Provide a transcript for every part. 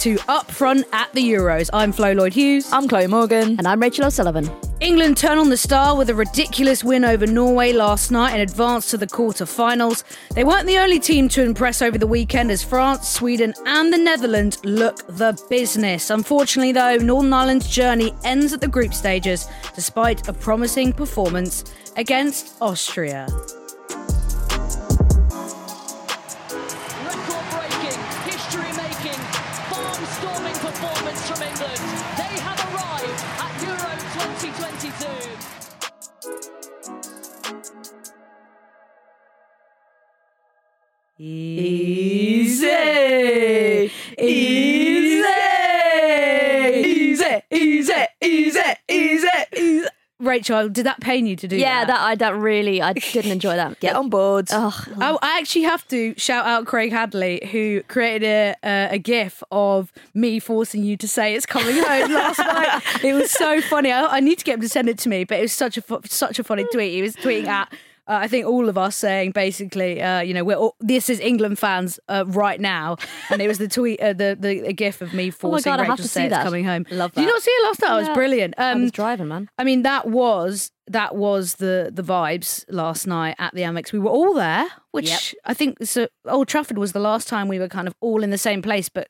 to Up Front at the Euros. I'm Flo Lloyd Hughes. I'm Chloe Morgan. And I'm Rachel O'Sullivan. England turn on the star with a ridiculous win over Norway last night and advance to the quarter-finals. They weren't the only team to impress over the weekend as France, Sweden and the Netherlands look the business. Unfortunately though, Northern Ireland's journey ends at the group stages despite a promising performance against Austria. Easy, easy, easy, easy, easy, easy, easy. Rachel, did that pain you to do that. Yeah, that? that I that really I didn't enjoy that. Get on board. Ugh. I, I actually have to shout out Craig Hadley, who created a, a, a GIF of me forcing you to say it's coming home last night. It was so funny. I, I need to get him to send it to me, but it was such a fu- such a funny tweet. He was tweeting at. Uh, I think all of us saying basically, uh, you know, we're all, this is England fans uh, right now, and it was the tweet, uh, the the gif of me forcing God, I Rachel have to say see it's that. coming home. Love that. Did you not see it last night? It was brilliant. I Um, was driving, man. I mean, that was that was the the vibes last night at the Amex. We were all there, which I think so. Old Trafford was the last time we were kind of all in the same place, but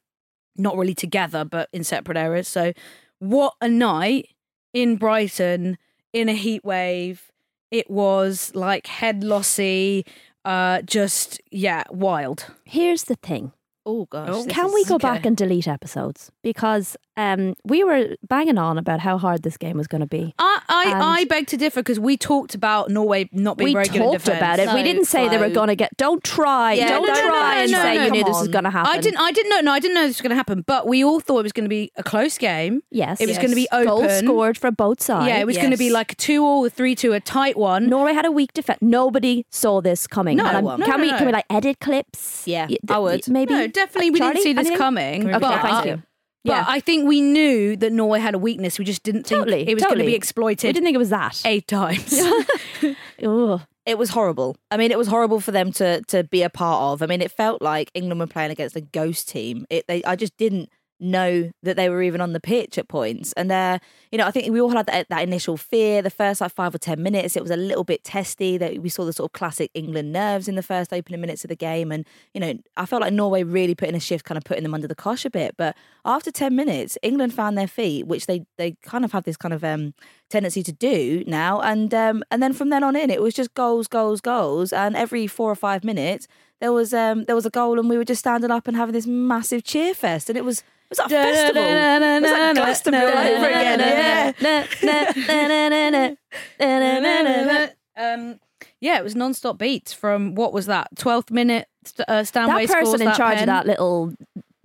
not really together, but in separate areas. So, what a night in Brighton in a heat wave! It was like head lossy, uh, just yeah, wild. Here's the thing. Oh gosh. this Can we go okay. back and delete episodes? Because um, we were banging on about how hard this game was going to be. I I, I beg to differ because we talked about Norway not being We very good at talked about it. we didn't say they were going to get. Don't try. Yeah, don't no, no, try no, and say you knew this was going to happen. I didn't. I didn't know. No, I didn't know this was going to happen. But we all thought it was going to be a close game. Yes, it was going to be Yes. open. Goals scored for both sides. Yeah, it was going to be like a two all, a three two, a tight one. Norway had a weak defense. Nobody saw this coming. No And No, can we can we like edit clips? Yeah, I would. Maybe. no, definitely we Charlie, didn't see this anything? coming. Okay, thank you. But Yeah. I think we knew that Norway had a weakness. We just didn't think Totally, it was going to be We exploited didn't think it was that. eight times. Ugh. It was horrible. I mean, it was horrible for them to to be a part of. I mean, it felt like England were playing against a ghost team. It they I just didn't know that they were even on the pitch at points. And uh, you know, I think we all had that, that initial fear. The first like five or ten minutes, it was a little bit testy. That we saw the sort of classic England nerves in the first opening minutes of the game. And you know, I felt like Norway really put in a shift, kind of putting them under the cosh a bit. But after ten minutes, England found their feet, which they they kind of have this kind of um, tendency to do now. And um, and then from then on in, it was just goals, goals, goals. And every four or five minutes, there was um, there was a goal, and we were just standing up and having this massive cheer fest. And it was was like a festival. It was like Glastonbury all over again. Yeah. um, yeah, it was non-stop beats from what was that? Twelfth minute uh, Stanway that person in that charge pen. of that little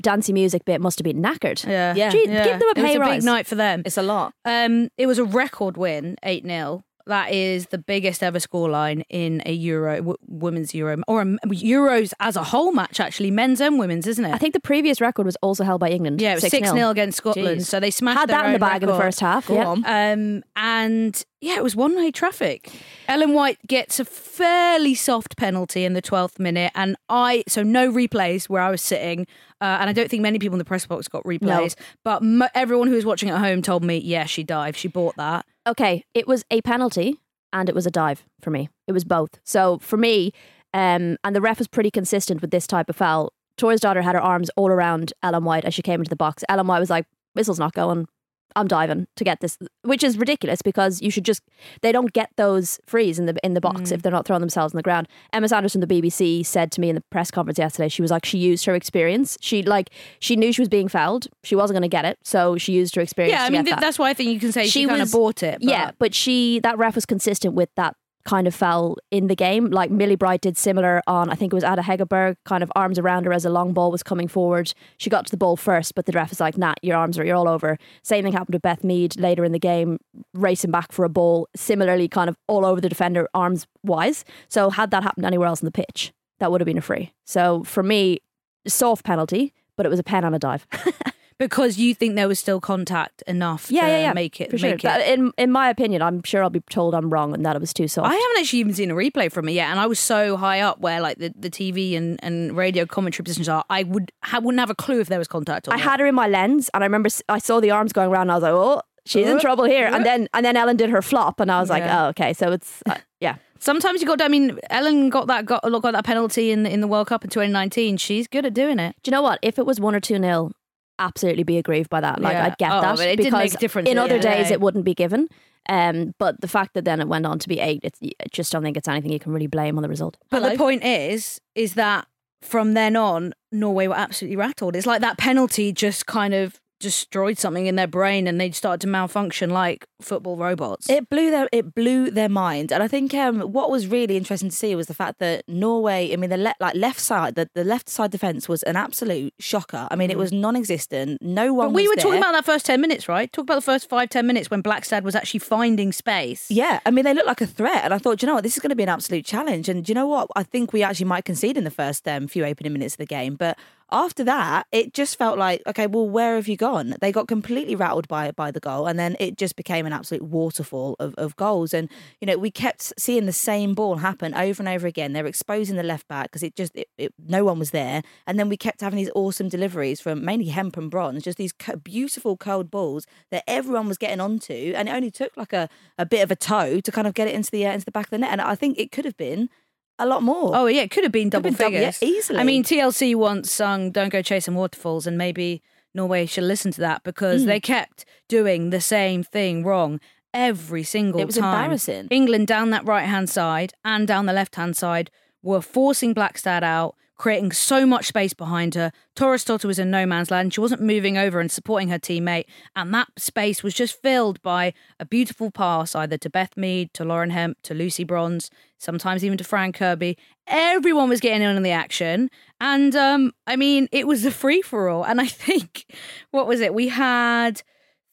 dancey music bit must have been knackered. Yeah, Yeah. Gee, give them a it was pay a big rise. night for them. It's a lot. Um, it was a record win, eight 0 That is the biggest ever scoreline in a Euro, w- women's Euro, or a, Euros as a whole match. Actually, men's and women's, isn't it? I think the previous record was also held by England. yeah, it was 6-0. against Scotland. Jeez. So they smashed Had that in the bag in the first half. Go yeah. on. Um, and yeah, it was one way traffic. Ellen White gets a fairly soft penalty in the 12th minute. And I, so no replays where I was sitting. Uh, and I don't think many people in the press box got replays. But mo everyone who was watching at home told me, yeah, she dived. She bought that. Okay, it was a penalty and it was a dive for me. It was both. So for me, um, and the ref was pretty consistent with this type of foul. Thorisdottir had her arms all around Ellen White as she came into the box. Ellen White was like, "Whistle's not going." I'm diving to get this, which is ridiculous because you should just they don't get those frees in the in the box if mm. they're not throwing themselves on the ground. Emma Sanders from the BBC said to me in the press conference yesterday, she was like she used her experience. She like she knew she was being fouled. She wasn't going to get it, so she used her experience. Yeah, I mean th- that. that's why I think you can say she, She kind of bought it. But Yeah, but she that ref was consistent with that kind of fell in the game. Like Millie Bright did similar on I think it was Ada Hegerberg, kind of arms around her as a long ball was coming forward. She got to the ball first, but the ref was like, nah, your arms are you're all over. Same thing happened to Beth Mead later in the game, racing back for a ball, similarly kind of all over the defender arms wise. So had that happened anywhere else in the pitch, that would have been a free. So for me, soft penalty, but it was a pen on a dive. because you think there was still contact enough yeah, to yeah, yeah. make it for sure. make But it. in in my opinion, I'm sure I'll be told I'm wrong and that it was too soft. I haven't actually even seen a replay from it yet, and I was so high up where like the, the TV and, and radio commentary positions are. I would ha- wouldn't have a clue if there was contact. Or I not. had her in my lens, and I remember I saw the arms going around. And I was like, "Oh, she's in Uh, trouble here." And then and then Ellen did her flop, and I was like, Yeah. "Oh, okay." So it's uh, yeah. Sometimes you got. I mean, Ellen got that got, got that penalty in in the World Cup in 2019. She's good at doing it. Do you know what? If it was one or two nil, absolutely be aggrieved by that. Like Yeah. I'd get Oh, that but it because make a difference in other end days day. it wouldn't be given. Um, but the fact that then it went on to be eight, it's, I just don't think it's anything you can really blame on the result. But Hello? the point is, is that from then on, Norway were absolutely rattled. It's like that penalty just kind of destroyed something in their brain, and they started to malfunction like football robots. It blew their it blew their mind, and I think um, what was really interesting to see was the fact that Norway. I mean, the le- like left side, the, the left side defense was an absolute shocker. I mean, it was non-existent. No one. Mm. but we were talking about that first 10 minutes, right? Talk about the first five, 10 minutes when Blakstad was actually finding space. Yeah, I mean, they looked like a threat, and I thought, "Do you know what, this is going to be an absolute challenge. And do you know what, I think we actually might concede in the first um, few opening minutes of the game. But after that, it just felt like, okay, well, where have you gone? They got completely rattled by by the goal, and then it just became an absolute waterfall of, of goals. And you know, we kept seeing the same ball happen over and over again. They're exposing the left back because it just it, it, no one was there, and then we kept having these awesome deliveries from mainly Hemp and Bronze, just these beautiful curled balls that everyone was getting onto, and it only took like a, a bit of a toe to kind of get it into the uh, into the back of the net. And I think it could have been a lot more. Oh, yeah, it could have been double been double- yeah, figures. easily. I mean, TLC once sung Don't Go Chasing Waterfalls, and maybe Norway should listen to that because Hmm. they kept doing the same thing wrong every single time. It was time. embarrassing. England down that right hand side and down the left hand side were forcing Blakstad out, creating so much space behind her. Thorisdottir was in no man's land. She wasn't moving over and supporting her teammate. And that space was just filled by a beautiful pass, either to Beth Mead, to Lauren Hemp, to Lucy Bronze, sometimes even to Fran Kirby. Everyone was getting in on the action. And um, I mean, it was a free for all. And I think, what was it? We had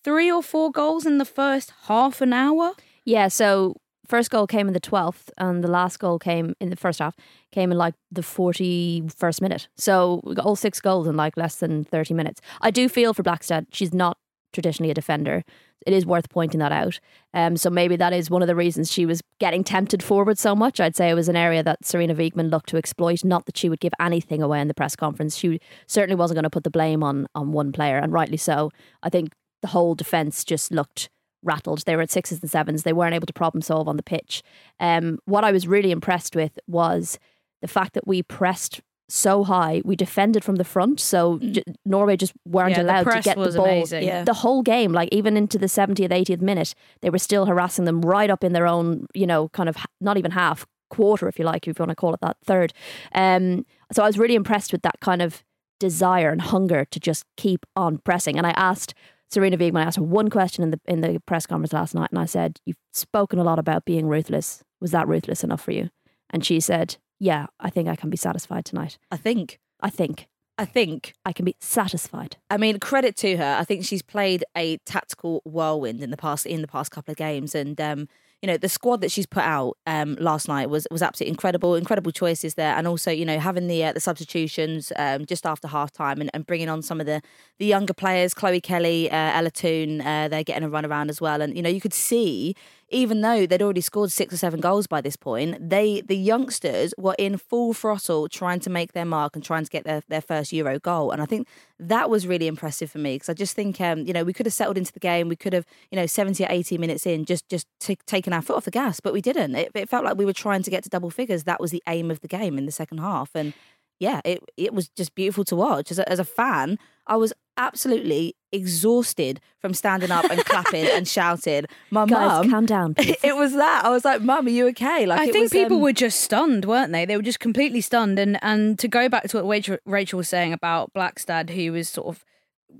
three or four goals in the first half an hour. Yeah, so first goal came in the 12th and the last goal came in the first half came in like the 41st minute. So we got all six goals in like less than 30 minutes. I do feel for Blakstad, she's not traditionally a defender. It is worth pointing that out. Um, so maybe that is one of the reasons she was getting tempted forward so much. I'd say it was an area that Sarina Wiegman looked to exploit. Not that she would give anything away in the press conference. She certainly wasn't going to put the blame on on one player, and rightly so. I think the whole defence just looked rattled. They were at sixes and sevens. They weren't able to problem solve on the pitch. Um, what I was really impressed with was the fact that we pressed so high. We defended from the front, so j- Norway just weren't Mm. Yeah, allowed to get was the ball. amazing. Yeah. The whole game, like even into the 70th, 80th minute, they were still harassing them right up in their own, you know, kind of not even half quarter, if you like, if you want to call it that third. Um, so I was really impressed with that kind of desire and hunger to just keep on pressing. And I asked Sarina Wiegman, I asked her one question in the in the press conference last night, and I said, "You've spoken a lot about being ruthless. Was that ruthless enough for you?" And she said, "Yeah, I think I can be satisfied tonight. I think. I think I think. I can be satisfied." I mean, credit to her. I think she's played a tactical whirlwind in the past in the past couple of games, and um, you know the squad that she's put out um, last night was was absolutely incredible. Incredible choices there, and also you know having the uh, the substitutions um, just after half time and, and bringing on some of the the younger players, Chloe Kelly, uh, Ella Toone, uh, they're getting a run around as well, and you know you could see even though they'd already scored six or seven goals by this point, they the youngsters were in full throttle trying to make their mark and trying to get their, their first Euro goal. And I think that was really impressive for me because I just think um, you know we could have settled into the game. We could have you know seventy or eighty minutes in just just t- taken our foot off the gas, but we didn't. It, it felt like we were trying to get to double figures. That was the aim of the game in the second half, and yeah, it it was just beautiful to watch. As a, as a fan, I was absolutely exhausted from standing up and clapping and shouting. My mum, calm down. please. it was that. I was like, Mum, are you okay? Like, I think was, people um, were just stunned, weren't they? They were just completely stunned. And and to go back to what Rachel, Rachel was saying about Blakstad, who was sort of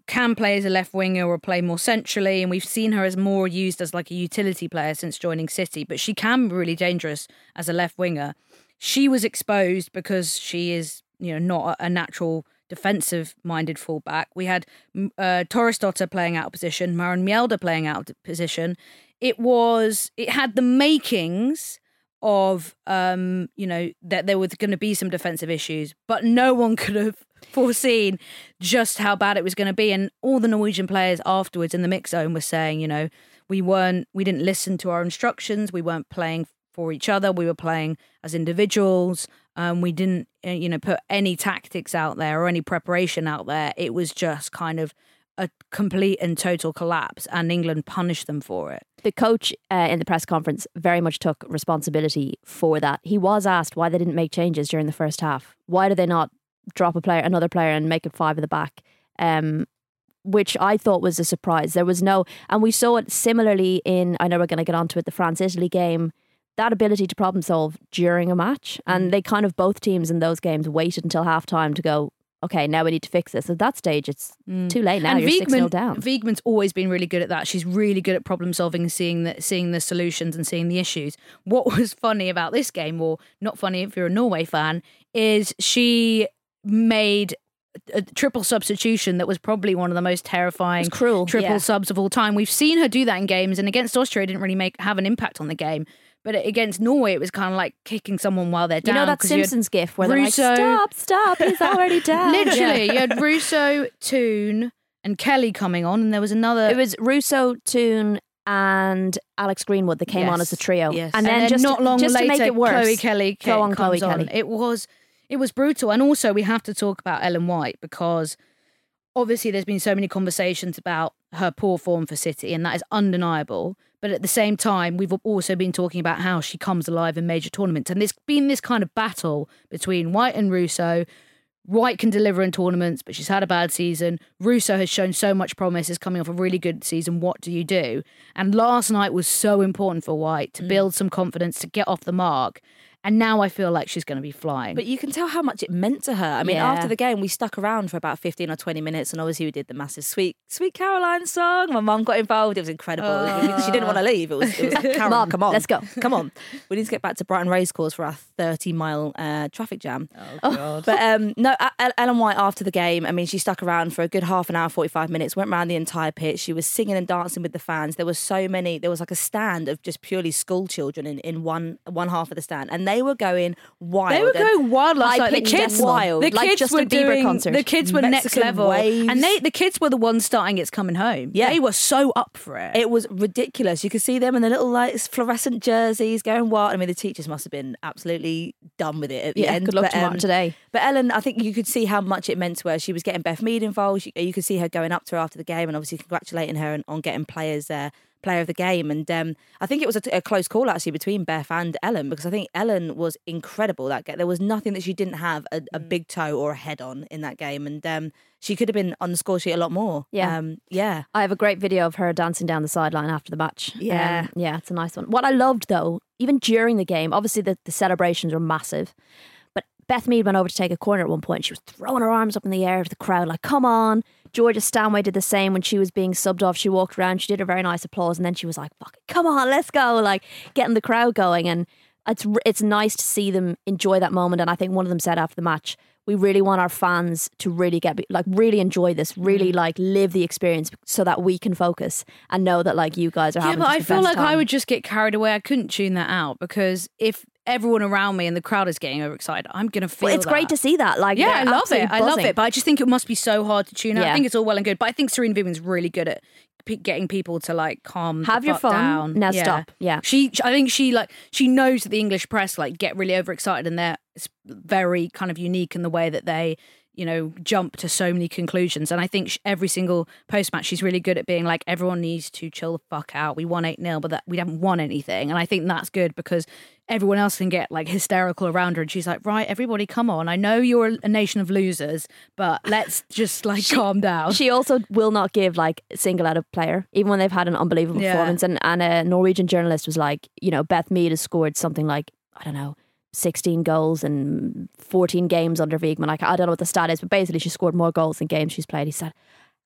can play as a left winger or play more centrally, and we've seen her as more used as like a utility player since joining City, but she can be really dangerous as a left winger. She was exposed because she is, you know, not a natural defensive minded fullback. We had uh, Thorisdottir playing out of position, Maren Mjelde playing out of position. It was, it had the makings of, um, you know, that there was going to be some defensive issues, but no one could have foreseen just how bad it was going to be. And all the Norwegian players afterwards in the mix zone were saying, you know, we weren't, we didn't listen to our instructions. We weren't playing for each other. We were playing as individuals. Um, we didn't, uh, you know, put any tactics out there or any preparation out there. It was just kind of a complete and total collapse, and England punished them for it. the coach uh, in the press conference very much took responsibility for that. He was asked why they didn't make changes during the first half. Why did they not drop a player, another player, and make it five at the back? Um, which I thought was a surprise. There was no, and we saw it similarly in. I know we're going to get onto it. The France Italy game. That ability to problem solve during a match, and mm. they kind of both teams in those games waited until halftime to go. Okay, now we need to fix this. At that stage, it's mm. too late now. and You're 0 down. Wiegman's always been really good at that. She's really good at problem solving and seeing the seeing the solutions and seeing the issues. What was funny about this game, or not funny if you're a Norway fan, is she made a triple substitution that was probably one of the most terrifying cruel, triple yeah. subs of all time. We've seen her do that in games, and against Austria, it didn't really make have an impact on the game. But against Norway, it was kind of like kicking someone while they're down. You down. know that 'cause you had Simpsons gif where they're like, "Stop, stop, he's already down." Literally, you had Russo, Toone, and Kelly coming on, and there was another. It was Russo, Toone, and Alex Greenwood that came on as a trio. Yes. And then, just, not long just later, to make it worse, Chloe Kelly ca- go on, Chloe comes on. Kelly. It was it was brutal, and also we have to talk about Ellen White because obviously there's been so many conversations about her poor form for City, and that is undeniable. But at the same time, we've also been talking about how she comes alive in major tournaments, and there's been this kind of battle between White and Russo. White can deliver in tournaments, but she's had a bad season. Russo has shown so much promise, is coming off a really good season. What do you do? And last night was so important for White to mm. build some confidence, to get off the mark. And now I feel like she's going to be flying. But you can tell how much it meant to her. I mean, Yeah. after the game, we stuck around for about 15 or 20 minutes, and obviously we did the massive Sweet Sweet Caroline song. My mum got involved. It was incredible. she didn't want to leave. It was, it was Mum, come on. let's go. Come on. We need to get back to Brighton Racecourse for our 30 mile uh, traffic jam. oh, God. But um, no, Ellen White after the game, I mean, she stuck around for a good half an hour, 45 minutes, went around the entire pitch. She was singing and dancing with the fans. There was so many, there was like a stand of just purely school children in, in one one half of the stand. And they were going wild. They were going wild last night. The kids, wild. the Like kids Justin were Bieber doing, concert. The kids were next level, waves. and they the kids were the ones starting "It's Coming Home." Yeah. they were so up for it. It was ridiculous. You could see them in the little like fluorescent jerseys going wild. I mean, the teachers must have been absolutely done with it at the Yeah, end. good luck but, tomorrow um, today. But Ellen, I think you could see how much it meant to her. She was getting Beth Mead involved. You, you could see her going up to her after the game and obviously congratulating her on, on getting players uh, player of the game. And um, I think it was a, a close call actually between Beth and Ellen because I think Ellen was incredible that game. There was nothing that she didn't have a, a big toe or a head on in that game, and um, she could have been on the score sheet a lot more. Yeah. um, yeah. I have a great video of her dancing down the sideline after the match. Yeah. Um, yeah, it's a nice one. What I loved though, even during the game, obviously the, the celebrations were massive. But Beth Mead went over to take a corner at one point. She was throwing her arms up in the air to the crowd, like, come on. Georgia Stanway did the same when she was being subbed off. She walked around, she did a very nice applause, and then she was like, fuck it, come on, let's go. Like getting the crowd going. And it's it's nice to see them enjoy that moment. And I think one of them said after the match, we really want our fans to really get like really enjoy this, really mm. like live the experience, so that we can focus and know that like you guys are having fun. yeah, but I feel like I would just get carried away. I couldn't tune that out because if everyone around me and the crowd is getting overexcited, I'm gonna feel. Well, it's great to see that. Like, Yeah, I love it. I love it. But I just think it must be so hard to tune out. I think it's all well and good, but I think Sarina Wiegman's really good at p- getting people to like calm, Have your fun. down. Now stop. Yeah. she. I think she like she knows that the English press like get really overexcited and they're it's very kind of unique in the way that they you know, jump to so many conclusions. And I think every single post match, she's really good at being like, everyone needs to chill the fuck out. We won 8 0, but that we haven't won anything. And I think that's good because everyone else can get like hysterical around her. And she's like, right, everybody, come on. I know you're a nation of losers, but let's just like calm down. She also will not give like a single out of player, even when they've had an unbelievable Yeah. performance. And, and a Norwegian journalist was like, you know, Beth Mead has scored something like, I don't know, 16 goals and 14 games under Wiegman. Like, I don't know what the stat is, but basically she scored more goals than games she's played. He said,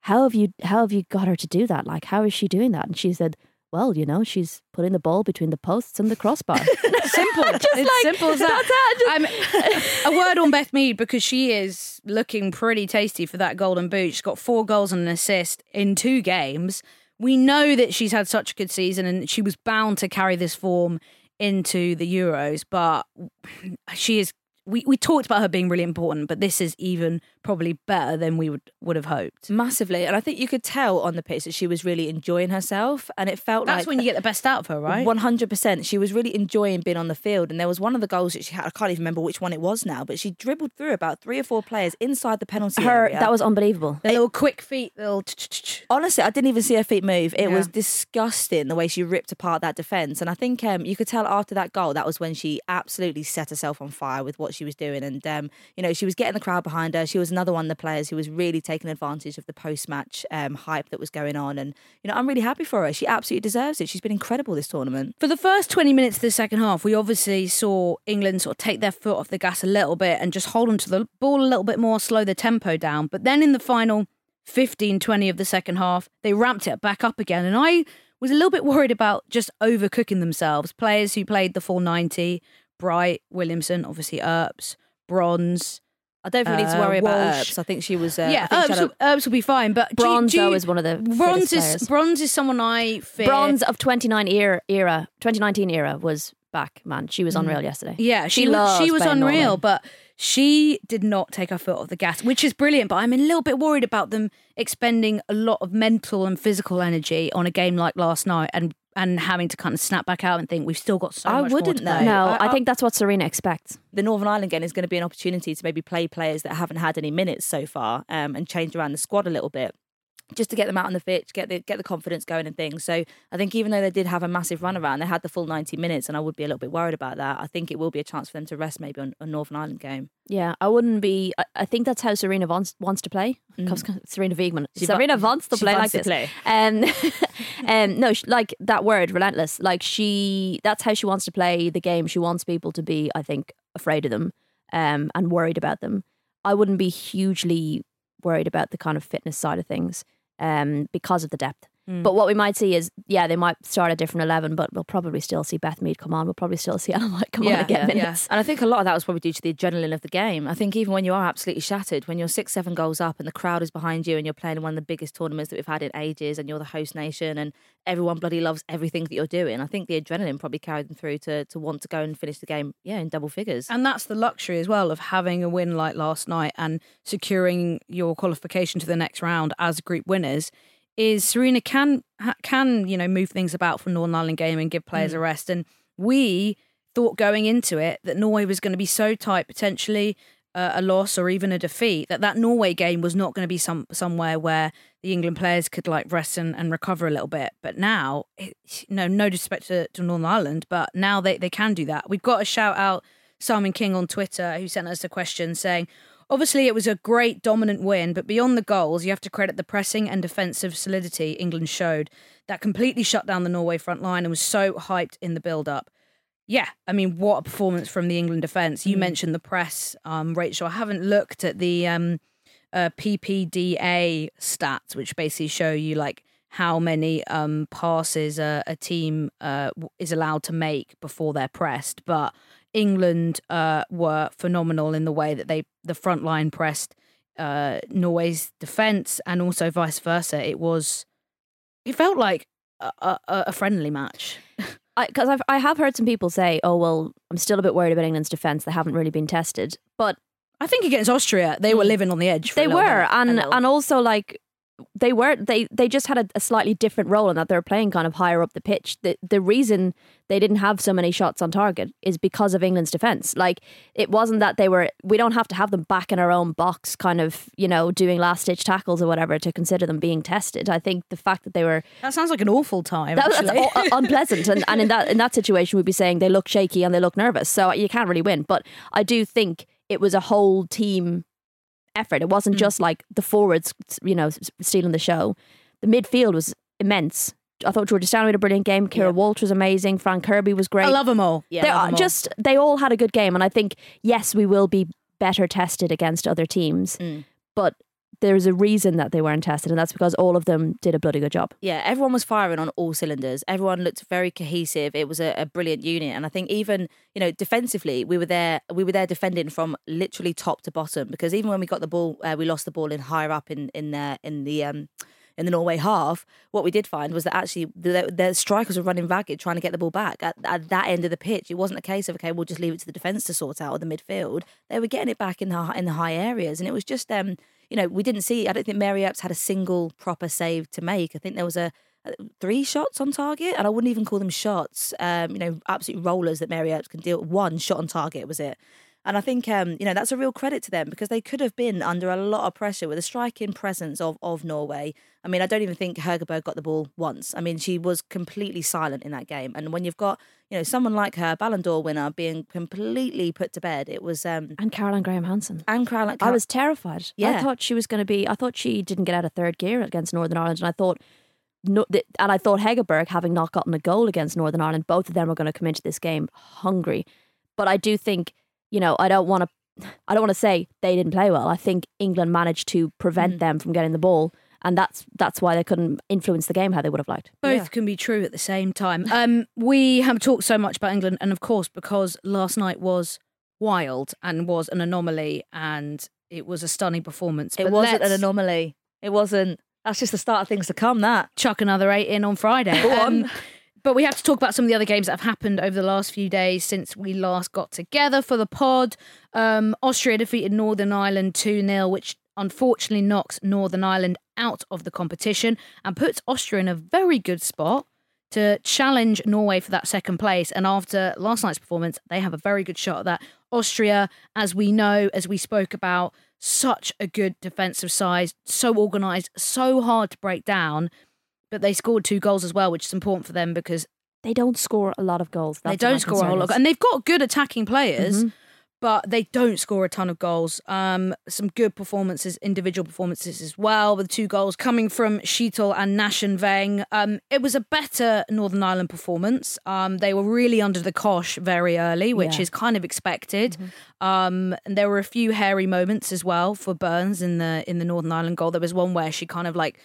how have you, how have you got her to do that? Like, how is she doing that? And she said, well, you know, she's putting the ball between the posts and the crossbar. simple. just it's simple as that. I'm, a word on Beth Mead because she is looking pretty tasty for that golden boot. She's got four goals and an assist in two games. We know that she's had such a good season and she was bound to carry this form into the Euros, but she is. We, we talked about her being really important, but this is even probably better than we would, would have hoped. Massively. And I think you could tell on the pitch that she was really enjoying herself. And it felt That's like when you get the best out of her, right? One hundred percent. She was really enjoying being on the field, and there was one of the goals that she had. I can't even remember which one it was now, but she dribbled through about three or four players inside the penalty her, area. that was unbelievable. the little quick feet, little. honestly, I didn't even see her feet move. It Yeah. was disgusting the way she ripped apart that defense, and I think um, you could tell after that goal that was when she absolutely set herself on fire with what she was doing, and um, you know she was getting the crowd behind her. She was another one of the players who was really taking advantage of the post-match um, hype that was going on, and you know I'm really happy for her. She absolutely deserves it. She's been incredible this tournament. For the first 20 minutes of the second half, we obviously saw England sort of take their foot off the gas a little bit and just hold onto the ball a little bit more, slow the tempo down. But then in the final 15, 20 of the second half, they ramped it back up again. And I was a little bit worried about just overcooking themselves. Players who played the full 90, Bright, Williamson, obviously Earps, Bronze. I don't think we need to Uh, worry about. Earps. I think she was. Uh, yeah, Earps will, Earps will be fine. But do you- Bronze, do you- is one of the Bronze is players. bronze is someone I fear. Bronze of 29 era, era 2019 era was back, man. She was unreal yesterday. Yeah, she She was, she was unreal, Norway. but she did not take her foot off the gas, which is brilliant. But I'm a little bit worried about them expending a lot of mental and physical energy on a game like last night and and having to kind of snap back out and think we've still got so I much more wouldn't to though. play. No, I- I, I- think that's what Sarina expects. the Northern Ireland game is going to be an opportunity to maybe play players that haven't had any minutes so far um, and change around the squad a little bit. Just to get them out on the pitch, get the get the confidence going and things. So I think even though they did have a massive run around, they had the full ninety minutes, and I would be a little bit worried about that. I think it will be a chance for them to rest maybe on a Northern Ireland game. Yeah, I wouldn't be. I, I think that's how Sarina wants wants to play. Comes- Sarina Wiegman. She Sarina wants to play wants like to this. play. Um, um, no, like that word, relentless. Like she, that's how she wants to play the game. She wants people to be, I think, afraid of them, um, and worried about them. I wouldn't be hugely worried about the kind of fitness side of things, um, because of the depth. Mm. But what we might see is, yeah, they might start a different eleven, but we'll probably still see Beth Mead come on. We'll probably still see Anna White come on Yeah, and get yeah, yeah. And I think a lot of that was probably due to the adrenaline of the game. I think even when you are absolutely shattered, when you're six, seven goals up and the crowd is behind you and you're playing in one of the biggest tournaments that we've had in ages and you're the host nation and everyone bloody loves everything that you're doing, I think the adrenaline probably carried them through to, to want to go and finish the game, yeah, in double figures. And that's the luxury as well of having a win like last night and securing your qualification to the next round as group winners. Is Sarina can can you know move things about for Northern Ireland game and give players a rest, and we thought going into it that Norway was going to be so tight, potentially uh, a loss or even a defeat, that that Norway game was not going to be some somewhere where the England players could like rest and, and recover a little bit. But now, it, no no disrespect to, to Northern Ireland, but now they, they can do that. We've got to shout out Simon King on Twitter who sent us a question saying, Obviously, it was a great dominant win, but beyond the goals, you have to credit the pressing and defensive solidity England showed that completely shut down the Norway front line and was so hyped in the build up. Yeah, I mean, what a performance from the England defence. You mentioned the press, um, Rachel. I haven't looked at the um, uh, PPDA stats, which basically show you like how many um, passes a, a team uh, is allowed to make before they're pressed. But England uh, were phenomenal in the way that they the front line pressed uh, Norway's defence, and also vice versa. It was, it felt like a, a, a friendly match. because I've I have heard some people say, "Oh well, I'm still a bit worried about England's defense. They haven't really been tested." But I think against Austria, they were living on the edge. For they were, bit. and and also like they weren't they they just had a, a, slightly different role in that they were playing kind of higher up the pitch. The the reason they didn't have so many shots on target is because of England's defence. Like it wasn't that they were we don't have to have them back in our own box, kind of you know doing last stitch tackles or whatever to consider them being tested. I think the fact that they were that sounds like an awful time. That, that's unpleasant, and and in that in that situation we'd be saying they look shaky and they look nervous, so uh, you can't really win. But I do think it was a whole team effort. It wasn't mm. just like the forwards, you know, stealing the show. The midfield was immense. I thought Georgia Stanway had a brilliant game. Keira yeah. Walsh was amazing. Fran Kirby was great. I love them all. Yeah, they are just they all had a good game, and I think yes, we will be better tested against other teams, mm. but there's a reason that they weren't tested, and that's because all of them did a bloody good job. Yeah, everyone was firing on all cylinders. Everyone looked very cohesive. It was a, a, brilliant unit, and I think even you know defensively, we were there. We were there defending from literally top to bottom because even when we got the ball, uh, we lost the ball in higher up in in the in the um in the Norway half, what we did find was that actually the, the strikers were running ragged trying to get the ball back at, at, that end of the pitch. It wasn't a case of okay, we'll just leave it to the defence to sort out or the midfield. They were getting it back in the in the high areas, and it was just um you know, we didn't see. I don't think Mary Earps had a single proper save to make. I think there was a, a three shots on target, and I wouldn't even call them shots. Um, you know, absolute rollers that Mary Earps can deal. One shot on target was it. And I think um, you know that's a real credit to them because they could have been under a lot of pressure with the striking presence of of Norway. I mean, I don't even think Hegerberg got the ball once. I mean, she was completely silent in that game. And when you've got you know someone like her, Ballon d'Or winner, being completely put to bed, it was um, and Caroline Graham Hansen and Caroline. I was terrified. Yeah, I thought she was going to be. I thought she didn't get out of third gear against Northern Ireland, and I thought. No, and I thought Hegerberg, having not gotten a goal against Northern Ireland, both of them were going to come into this game hungry. But I do think, you know, I don't want to I don't want to say they didn't play well. I think England managed to prevent mm. them from getting the ball, and that's that's why they couldn't influence the game how they would have liked. Both yeah. can be true at the same time. Um, we have talked so much about England, and of course, because last night was wild and was an anomaly, and it was a stunning performance. It but wasn't an anomaly. It wasn't. That's just the start of things to come. That chuck another eight in on Friday. Go on. Um, but we have to talk about some of the other games that have happened over the last few days since we last got together for the pod. Um, Austria defeated Northern Ireland 2 0, which unfortunately knocks Northern Ireland out of the competition and puts Austria in a very good spot to challenge Norway for that second place. And after last night's performance, they have a very good shot at that. Austria, as we know, as we spoke about, such a good defensive side, so organised, so hard to break down but they scored two goals as well, which is important for them because they don't score a lot of goals. That's they don't score a whole lot, and they've got good attacking players. Mm-hmm. But they don't score a ton of goals. Um, some good performances, individual performances as well, with two goals coming from Schiechtl and Naschenweng. Um, it was a better Northern Ireland performance. Um, they were really under the cosh very early, which yeah. is kind of expected. Mm-hmm. Um, and there were a few hairy moments as well for Burns in the in the Northern Ireland goal. There was one where she kind of like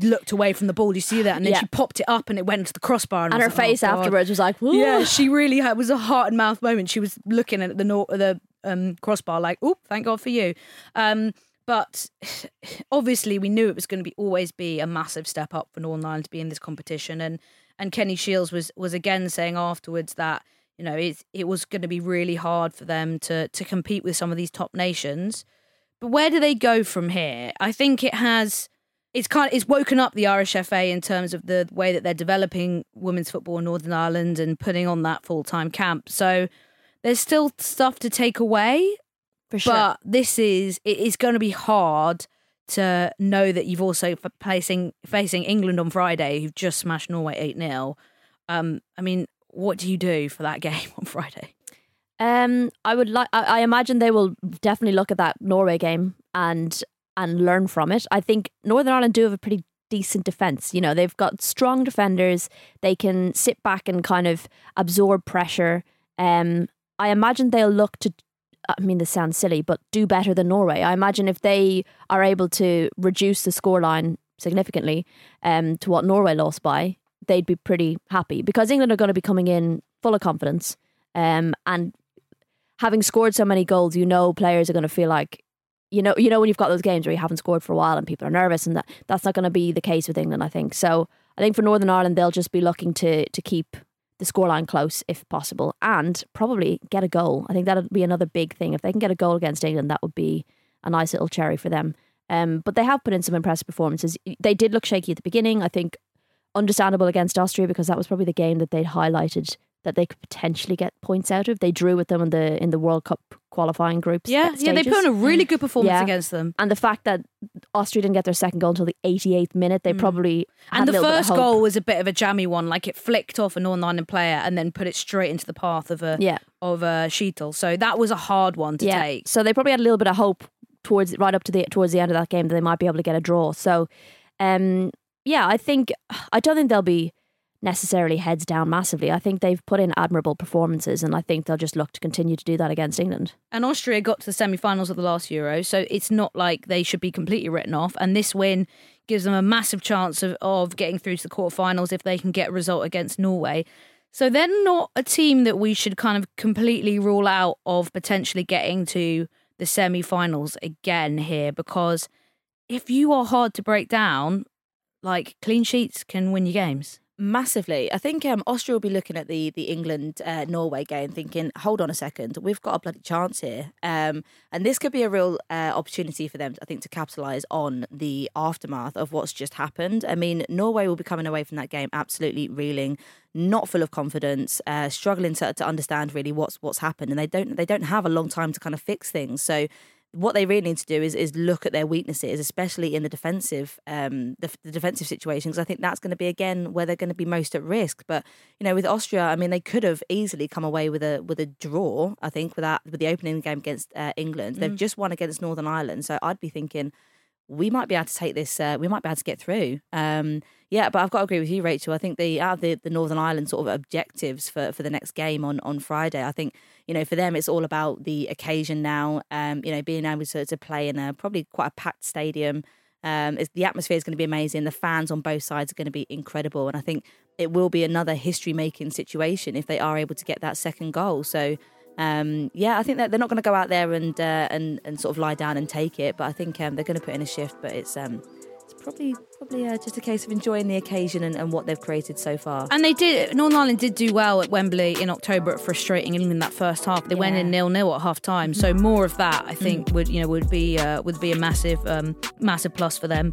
looked away from the ball. You see that, and then yeah. she popped it up, and it went into the crossbar. And, and her like, face oh, afterwards was like, yeah, she really had was a heart and mouth moment. She was looking at the the um, crossbar like, oh, thank God for you. Um, but obviously, we knew it was going to be always be a massive step up for Northern Ireland to be in this competition, and and Kenny Shiels was was again saying afterwards that you know it it was going to be really hard for them to to compete with some of these top nations. But where do they go from here? I think it has it's kind of, it's woken up the RSFA in terms of the way that they're developing women's football in Northern Ireland and putting on that full time camp. So there's still stuff to take away, for sure. But this is it is going to be hard to know that you've also facing facing England on Friday, who've just smashed Norway eight 0 um, I mean, what do you do for that game on Friday? Um, I would like. I, I imagine they will definitely look at that Norway game and and learn from it. I think Northern Ireland do have a pretty decent defence. You know, they've got strong defenders. They can sit back and kind of absorb pressure. Um, I imagine they'll look to. I mean, this sounds silly, but do better than Norway. I imagine if they are able to reduce the scoreline significantly um, to what Norway lost by, they'd be pretty happy because England are going to be coming in full of confidence. Um, and having scored so many goals, you know, players are going to feel like you know, you know when you've got those games where you haven't scored for a while and people are nervous, and that that's not going to be the case with England. I think so. I think for Northern Ireland, they'll just be looking to to keep the scoreline close if possible, and probably get a goal. I think that'll be another big thing. If they can get a goal against England, that would be a nice little cherry for them. Um, but they have put in some impressive performances. They did look shaky at the beginning. I think understandable against Austria because that was probably the game that they'd highlighted that they could potentially get points out of. They drew with them in the in the World Cup qualifying groups. Yeah, yeah, they put on a really good performance Yeah. against them. and the fact that Austria didn't get their second goal until the 88th minute, they probably had And the little bit of first goal was a bit of a jammy one, like it flicked off a Northern Ireland player and then put it straight into the path of a Yeah. of a Schiechtl. So that was a hard one to yeah. take. So they probably had a little bit of hope towards right up to the towards the end of that game that they might be able to get a draw. So, um, yeah, I think I don't think they'll be necessarily heads down massively. I think they've put in admirable performances, and I think they'll just look to continue to do that against England. And Austria got to the semi-finals of the last Euro, so it's not like they should be completely written off. And this win gives them a massive chance of, of getting through to the quarterfinals if they can get a result against Norway. So they're not a team that we should kind of completely rule out of potentially getting to the semi-finals again here, because if you are hard to break down, like clean sheets can win you games. Massively. I think um, Austria will be looking at the the England uh, Norway game, thinking, "Hold on a second, we've got a bloody chance here." Um, and this could be a real uh, opportunity for them, I think, to capitalise on the aftermath of what's just happened. I mean, Norway will be coming away from that game absolutely reeling, not full of confidence, uh, struggling to, to understand really what's what's happened, and they don't they don't have a long time to kind of fix things. So what they really need to do is is look at their weaknesses, especially in the defensive um the, the defensive situations. I think that's going to be again where they're going to be most at risk. But you know, with Austria, I mean, they could have easily come away with a with a draw. I think with that with the opening game against uh, England, they've just won against Northern Ireland. So I'd be thinking we might be able to take this. Uh, we might be able to get through. Um, yeah, but I've got to agree with you, Rachel. I think the out of the, the Northern Ireland sort of objectives for, for the next game on, on Friday, I think you know for them it's all about the occasion now. Um, you know, being able to, to play in a probably quite a packed stadium. Um, the atmosphere is going to be amazing. The fans on both sides are going to be incredible, and I think it will be another history making situation if they are able to get that second goal. So. Um, yeah, I think that they're not going to go out there and uh, and and sort of lie down and take it, but I think um, they're going to put in a shift. But it's um, it's probably probably uh, just a case of enjoying the occasion and, and what they've created so far. And they did. Northern Ireland did do well at Wembley in October at frustrating England that first half. They went in nil nil at half time. So more of that, I think, would you know would be uh, would be a massive um, massive plus for them.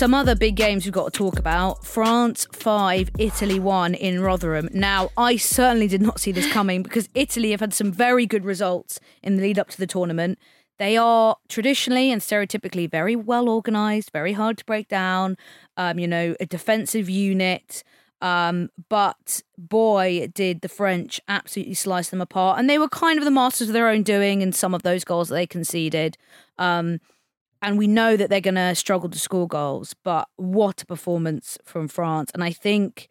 Some other big games we've got to talk about France 5, Italy 1 in Rotherham. Now, I certainly did not see this coming because Italy have had some very good results in the lead up to the tournament. They are traditionally and stereotypically very well organised, very hard to break down, um, you know, a defensive unit. Um, but boy, did the French absolutely slice them apart. And they were kind of the masters of their own doing in some of those goals that they conceded. Um, and we know that they're going to struggle to score goals. But what a performance from France! And I think,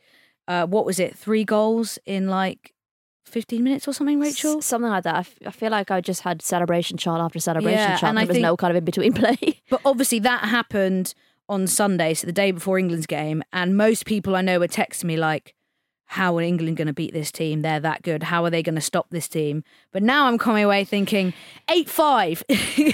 uh, what was it, three goals in like fifteen minutes or something, Rachel? S- something like that. I, f- I feel like I just had celebration shot after celebration Yeah, shot. and And I there was think- no kind of in between play. But obviously, that happened on Sunday, so the day before England's game. And most people I know were texting me like, "How are England going to beat this team? They're that good. How are they going to stop this team?" But now I'm coming away thinking, eight five. Do you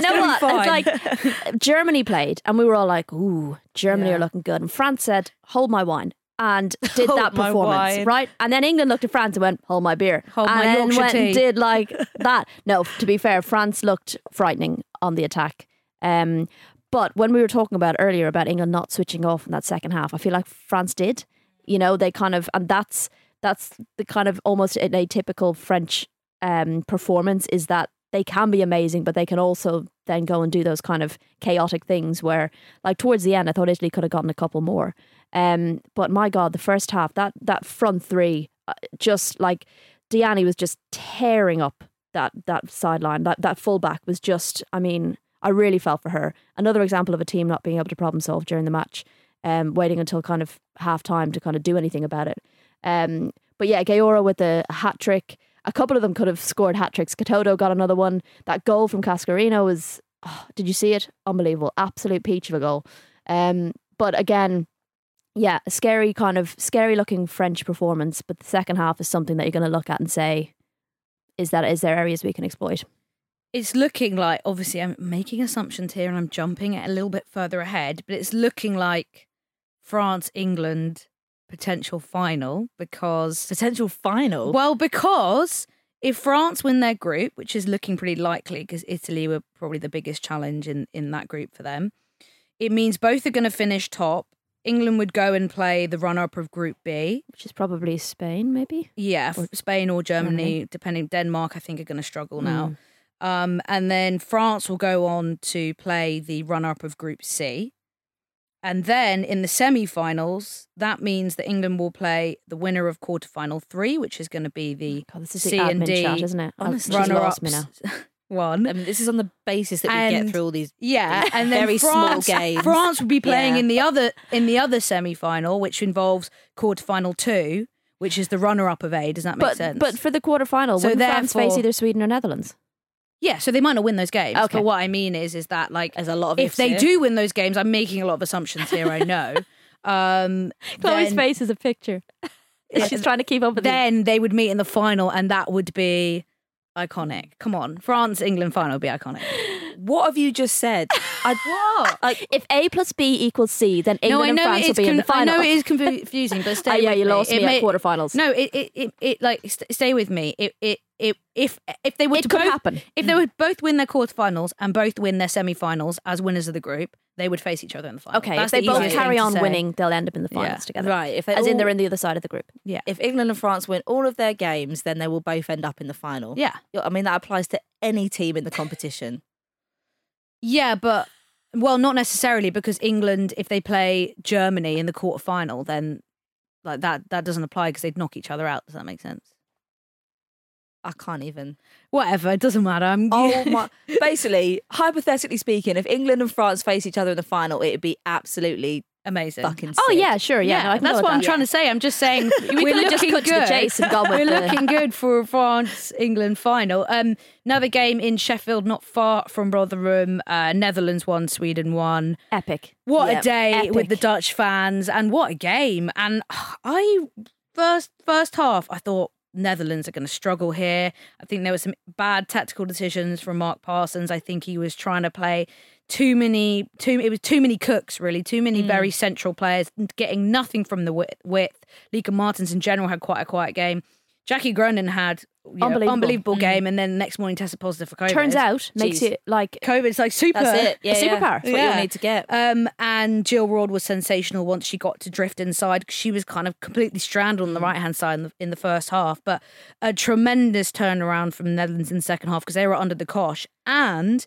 know what? It's like Germany played, and we were all like, "Ooh, Germany Yeah. are looking good." And France said, "Hold my wine. and did Hold that performance, right? And then England looked at France and went, "Hold my beer," Hold and my then Yorkshire went and did like that. No, to be fair, France looked frightening on the attack. Um, but when we were talking about earlier about England not switching off in that second half, I feel like France did. You know, they kind of, and that's that's the kind of almost an atypical French um, performance is that they can be amazing, but they can also then go and do those kind of chaotic things where, like towards the end, I thought Italy could have gotten a couple more. Um, but my God, the first half, that that front three, uh, just like Diani was just tearing up that that sideline. That that fullback was just, I mean, I really felt for her. Another example of a team not being able to problem solve during the match, um, waiting until kind of half time to kind of do anything about it. Um, but yeah, Geyoro with the hat trick. A couple of them could have scored hat tricks. Katoto got another one. That goal from Cascarino was, oh, did you see it? Unbelievable. Absolute peach of a goal. Um, but again, yeah, scary kind of scary looking French performance. But the second half is something that you're going to look at and say, is that is there areas we can exploit? It's looking like obviously I'm making assumptions here and I'm jumping a little bit further ahead, but it's looking like France England potential final because Potential final. well because if France win their group, which is looking pretty likely because Italy were probably the biggest challenge in in that group for them, it means both are going to finish top. England would go and play the runner up of Group B. Which is probably Spain, maybe. Yeah, Or Spain or Germany, Germany. depending. Denmark, I think, are going to struggle now. Um, and then France will go on to play the runner up of Group C. And then in the semi finals, that means that England will play the winner of quarterfinal three, which is going to be the oh, God, this is C the and D chat, isn't it? Honestly, runner ups one. I mean, this is on the basis that we And- get through all these Yeah, and then very small France, games. France would be playing Yeah. in the other in the other semi final, which involves quarterfinal two, which is the runner up of A. Does that make But sense? but for the quarterfinal, So France face either Sweden or Netherlands. Yeah, so they might not win those games. Okay. But what I mean is, is that like There's a lot of if they here. do win those games, I'm making a lot of assumptions here. I know. Um, Chloe's then, face is a picture. She's trying to keep up with the Then they would meet in the final, and that would be iconic. Come on, France England final would be iconic. What have you just said? I, What? like, If A plus B equals C, then England no, and France will be in the con- I know it is confusing, but stay. Ah, yeah, with you me. lost It me at quarterfinals. No, it, it, it, it like st- stay with me. It, it, it, if if they were It to could both, happen. if they would both win their quarterfinals and both win their semi-finals as winners of the group, they would face each other in the final. Okay, That's if they the both easiest carry thing to on say. winning, they'll end up in the finals Yeah. together. right. If they As in all- they're in the other side of the group. Yeah, if England and France win all of their games, then they will both end up in the final. yeah, I mean, that applies to any team in the competition. Yeah, but well, not necessarily because England, if they play Germany in the quarterfinal, then like that that doesn't apply because they'd knock each other out. Does that make sense? I can't even. Whatever, it doesn't matter. I'm Oh my! Basically, hypothetically speaking, if England and France face each other in the final, it'd be absolutely amazing. fucking. Oh yeah, sure, yeah. Yeah, no, that's what I'm that. trying to say. I'm just saying We we're could have just looking cut to the good. chase and gone with We're the- looking good for France England final. Um, another game in Sheffield, not far from Rotherham. Uh, Netherlands won, Sweden won. Epic. What Yeah, a day with the. Dutch fans, and what a game! And I first first half, I thought Netherlands are going to struggle here. I think there were some bad tactical decisions from Mark Parsons. I think he was trying to play too many too it was too many cooks really too many Mm. very central players getting nothing from the width, width. Lieke Martens in general had quite a quiet game Jackie Groenen had you know, Unbelievable. unbelievable Mm. game and then next morning tested positive for COVID Turns out makes Jeez. you like COVID's like super That's it. Yeah, A yeah. superpower. That's what Yeah. you'll need to get. um, and Jill Roord was sensational once she got to drift inside. she was kind of completely stranded on the right hand side in the, in the first half. But a tremendous turnaround from the Netherlands in the second half because they were under the cosh. And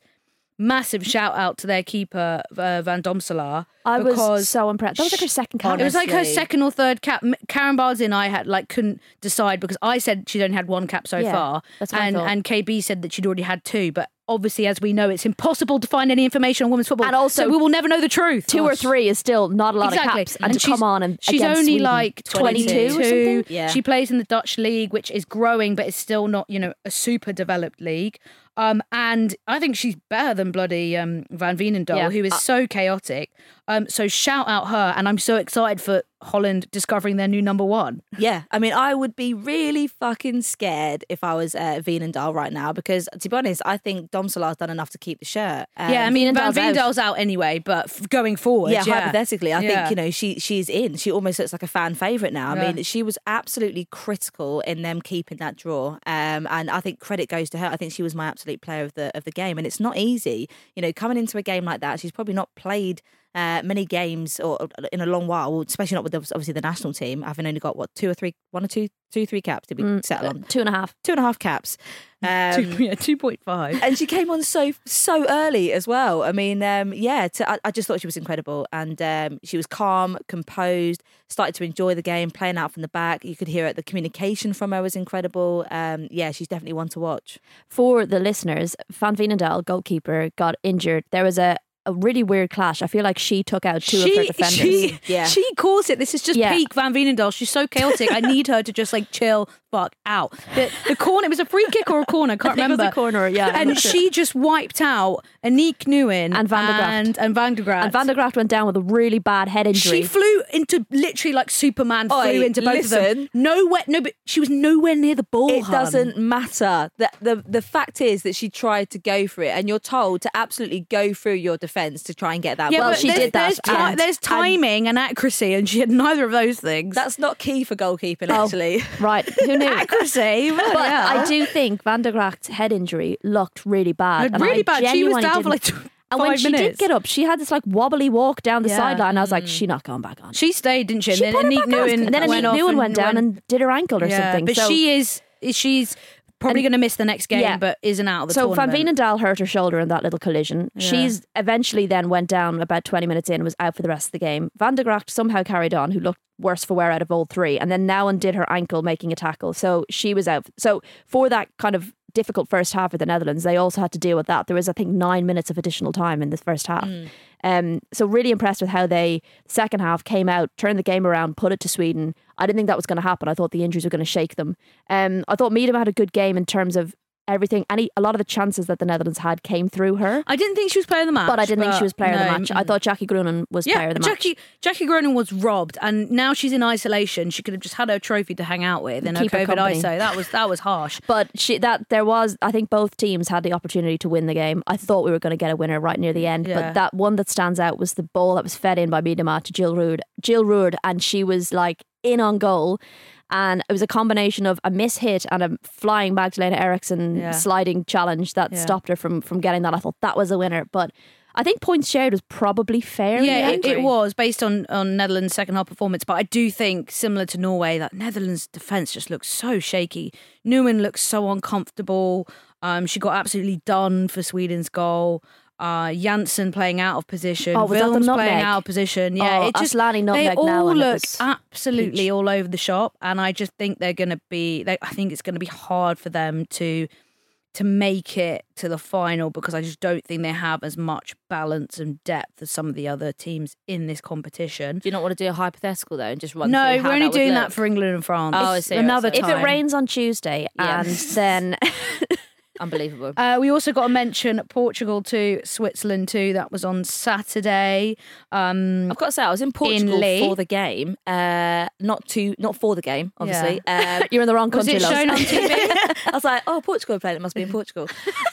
massive shout out to their keeper, uh, Van Domselaar. I was so impressed. That was like her second cap. it was like her second or third cap. Karen Bardsey and I had like couldn't decide because I said she'd only had one cap so Yeah, far, that's what I and thought. and KB said that she'd already had two. But obviously, as we know, it's impossible to find any information on women's football, And also, so we will never know the truth. two or three is still not a lot Exactly. of caps, and, to she's- come on and she's only Sweden. like 22 22 or something? Yeah. She plays in the Dutch league, which is growing, but it's still not, you know, a super developed league. Um, and I think she's better than bloody um, Van Veenendaal, Yeah. who is Uh, so chaotic. Um, so shout out her, and I'm so excited for Holland discovering their new number one. Yeah, I mean, I would be really fucking scared if I was uh, Dahl right now because, to be honest, I think Domselaar's done enough to keep the shirt. Um, yeah, I mean, Van Veenendaal's out. Veenendaal's out anyway, but f- going forward, Yeah, yeah, hypothetically, I Yeah. think you know she she's in. She almost looks like a fan favorite now. I Yeah. mean, she was absolutely critical in them keeping that draw, um, and I think credit goes to her. I think she was my absolute player of the of the game, and it's not easy. You know, coming into a game like that, she's probably not played. Uh, many games or in a long while, especially not with the, obviously the national team. Having only got what two or three, one or two, two, three caps to be Mm, settle on, Two and a half. two and a half caps. Um, Two, yeah, two point five. and she came on so so early as well. I mean, um, yeah, to, I, I just thought she was incredible, and um, she was calm, composed, started to enjoy the game, playing out from the back. You could hear it. The communication from her was incredible. Um, yeah, she's definitely one to watch. For the listeners, Van Veenendaal, goalkeeper, got injured. There was a, a really weird clash. I feel like she took out two of her defenders. She, Yeah. she calls it. This is just Yeah. peak Van Veenendaal. She's so chaotic. I need her to just like chill, fuck out. The, the corner. It was a free kick or a corner. I can't think it was remember. a corner, yeah, And not sure. she just wiped out Aniek Nouwen And Van der Gracht. and, and Van der Gracht. and Van der Gracht went down with a really bad head injury. She flew into literally like Superman Oi, flew into both of them. Nowhere, no, but she was nowhere near the ball. It hun. doesn't matter. The, the the fact is that she tried to go for it, and you're told to absolutely go through your defence to try and get that. Yeah. Well, but she there's, did that, There's, ti- and- there's timing and accuracy, and she had neither of those things. That's not key for goalkeeping, Oh, actually. Right, who knew? accuracy. But I do think Van der Gracht's head injury looked really bad. and really bad. She was down for didn't- like tw- And when five she did get up, she had this like wobbly walk down the Yeah. sideline. I was like, mm. she's not going back on. She stayed, didn't she? She and put then her Aniek back on. Nouwen and then went Aniek off Nouwen went down and did her ankle or yeah, something. But So- she is she's probably going to miss the next game, Yeah. but isn't out of the so Van tournament. Veenendaal hurt her shoulder in that little collision. She's eventually then went down about 20 minutes in and was out for the rest of the game. Van der Gracht somehow carried on, who looked worse for wear out of all three, and then now undid her ankle making a tackle. So she was out. So for that kind of difficult first half for the Netherlands, they also had to deal with that. There was, I think, nine minutes of additional time in the first half. Um, so really impressed with how they second half came out, turned the game around, put it to Sweden. I didn't think that was going to happen. I thought the injuries were going to shake them. Um, I thought Miedema had a good game in terms of everything. Any a lot of the chances that the Netherlands had came through her, I didn't think she was player of the match, but I didn't think she was player of the match. I thought Jackie Groenen was Yeah, player of the match. Jackie Jackie Groenen was robbed, and now she's in isolation. She could have just had her trophy to hang out with in her Keep her COVID company. ISO. That was that was harsh. But she that there was I think both teams had the opportunity to win the game. I thought we were going to get a winner right near the end, Yeah. but that one that stands out was the ball that was fed in by Miedema to Jill Roord. Jill Roord and she was like in on goal. And it was a combination of a miss hit and a flying Magdalena Eriksson Yeah. sliding challenge that Yeah. stopped her from from getting that. I thought that was a winner, but I think points shared was probably fair. Yeah, it, it was based on on Netherlands' second half performance, but I do think similar to Norway that Netherlands' defense just looks so shaky. Newman looks so uncomfortable. Um, she got absolutely done for Sweden's goal. Uh, Janssen playing out of position. Oh, was that the Wilms playing out of position. Yeah, Oh, it just Aslani they all now look absolutely peach. all over the shop, and I just think they're going to be. They, I think it's going to be hard for them to to make it to the final because I just don't think they have as much balance and depth as some of the other teams in this competition. Do you not want to do a hypothetical though and just run? No, we're only would doing look? that for England and France. Oh, I see, I Another see. If it rains on Tuesday Yeah. and then Unbelievable. Uh, we also got to mention Portugal two, Switzerland too. That was on Saturday. Um, I've got to say, I was in Portugal Lee. for the game, uh, not to, not for the game, obviously. Um, you're in the wrong country. was it shown on TV? I was like, oh, Portugal are playing. It must be in Portugal.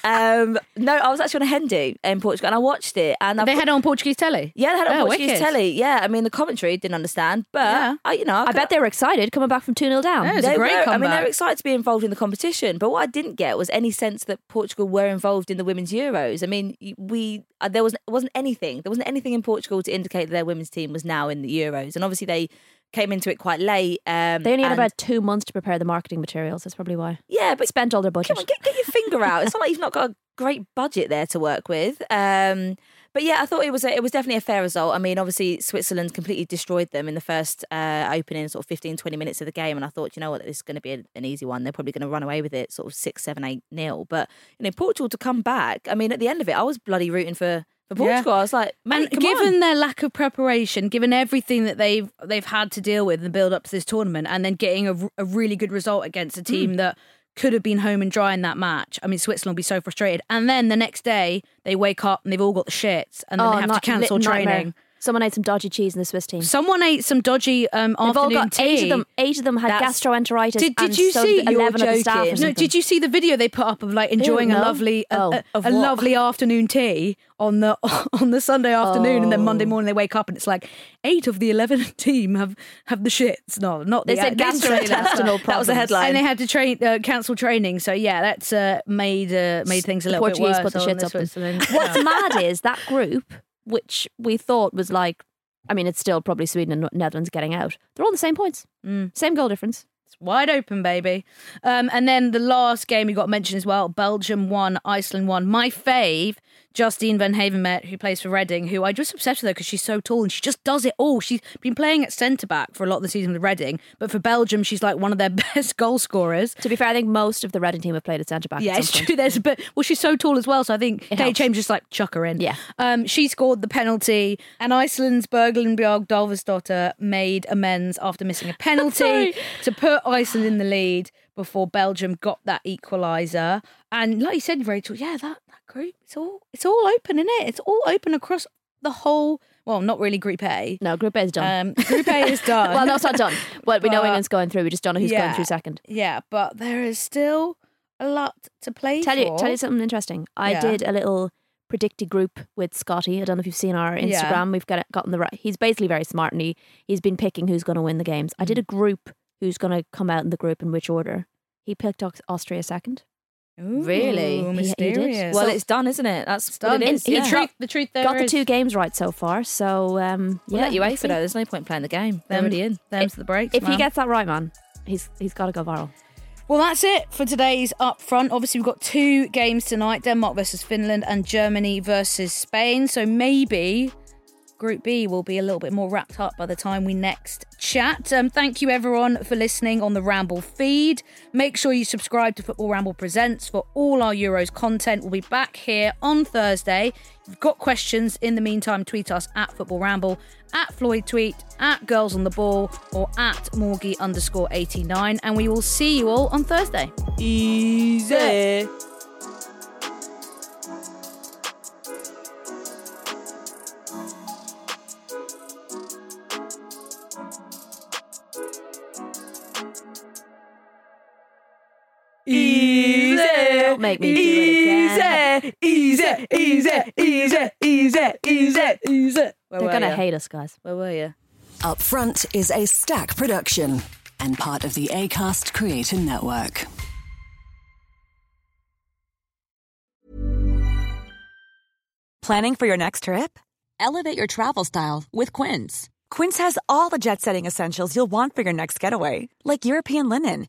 um, no, I was actually on a Hendu in Portugal, and I watched it. And I've they got- had it on Portuguese telly. yeah, they had it on Oh, Portuguese wicked. telly. Yeah, I mean the commentary didn't understand, but Yeah. I, you know, I bet they were excited coming back from 2 0 down. Yeah, it was a great were, I mean, they were excited to be involved in the competition, but what I didn't get was any sense that Portugal were involved in the women's Euros. I mean, we uh, there was wasn't anything. There wasn't anything in Portugal to indicate that their women's team was now in the Euros, and obviously they came into it quite late. Um, They only had about two months to prepare the marketing materials. That's probably why. yeah, but Spent all their budget. Come on, get, get your finger out. It's not like you've not got a great budget there to work with. Um, but yeah, I thought it was a, it was definitely a fair result. I mean, obviously Switzerland completely destroyed them in the first uh, opening sort of 15, 20 minutes of the game, and I thought, you know what, this is going to be a, an easy one. They're probably going to run away with it, sort of six, seven, eight nil. But you know, Portugal to come back. I mean, at the end of it, I was bloody rooting for. For Yeah. Portugal, I was like, And given on. their lack of preparation, given everything that they've they've had to deal with and build up to this tournament, and then getting a really good result against a team Hmm. that could have been home and dry in that match. I mean, Switzerland will be so frustrated. And then the next day they wake up and they've all got the shits, and then Oh, they have not- to cancel training. nightmare. Someone ate some dodgy cheese in the Swiss team. Someone ate some dodgy um, They've all afternoon got tea. eight of them. Eight of them had That's- gastroenteritis. Did, did and you so see? did eleven of the staff. Or. No, something. did you see the video they put up of like enjoying no. a lovely, a, Oh. a, Of a what? lovely afternoon tea on the on the Sunday afternoon, and then Monday Oh. morning they wake up and it's like eight of the eleven team have have the shits. No, not They the. said didn't that, gastrointestinal That was the problems. headline. and they had to train uh, cancel training. So yeah, that's uh, made uh, made things a little Portuguese bit worse. put the on shits up Switzerland. What's mad is that group, which we thought was like, I mean, it's still probably Sweden and Netherlands getting out. They're all the same points, same goal difference. It's wide open, baby. Um, and then the last game you got mentioned as well Belgium won, Iceland won. My fave, Justine Vanhaevermaet, who plays for Reading, who I just obsessed with her because she's so tall and she just does it all. She's been playing at centre back for a lot of the season with Reading, but for Belgium, she's like one of their best goal scorers. To be fair, I think most of the Reading team have played at centre back. Yeah, it's point. true. There's but well, she's so tall as well. So I think Kate. James just like chuck her in. Yeah. Um, she scored the penalty, and Iceland's Berglind Björg Thorvaldsdottir made amends after missing a penalty to put Iceland in the lead before Belgium got that equaliser. And like you said, Rachel, yeah, that group, it's all it's all open, isn't it? It's all open across the whole. Well, not really Group A. No, Group A is done. Um, group A is done. well, no, it's not done. Well, we know But- England's going through. We just don't know who's going through second. Yeah, but there is still a lot to play Tell for. you, tell you something interesting. I Yeah. did a little predicted group with Scotty. I don't know if you've seen our Instagram. Yeah. We've got gotten the right. He's basically very smart, and he he's been picking who's going to win the games. I Mm. did a group who's going to come out in the group in which order. He picked Austria second. Really? Ooh, He- he did. mysterious. well, So- it's done, isn't it? That's It's done. it is. The yeah. truth, the truth there Got the two games right so far. So um, We'll yeah, let you we'll wait for see. that. There's no point playing the game. They're already in. Them's the breaks. If he gets that right, man, he's he's got to go viral. Well, that's it for today's up front. Obviously, we've got two games tonight Denmark versus Finland and Germany versus Spain. So maybe Group B will be a little bit more wrapped up by the time we next chat. Um, thank you, everyone, for listening on the Ramble feed. Make sure you subscribe to Football Ramble Presents for all our Euros content. We'll be back here on Thursday. If you've got questions, in the meantime, tweet us at Football Ramble, at Floyd Tweet, at Girls on the Ball, or at Morgie underscore 89. And we will see you all on Thursday. Easy. Don't make me do it again. Easy, easy, easy, easy, easy, easy. Where They're gonna ya? hate us, guys. Where were you? Up Front is a stack production and part of the ACAST Creator Network. Planning for your next trip? Elevate your travel style with Quince. Quince has all the jet setting essentials you'll want for your next getaway, like European linen,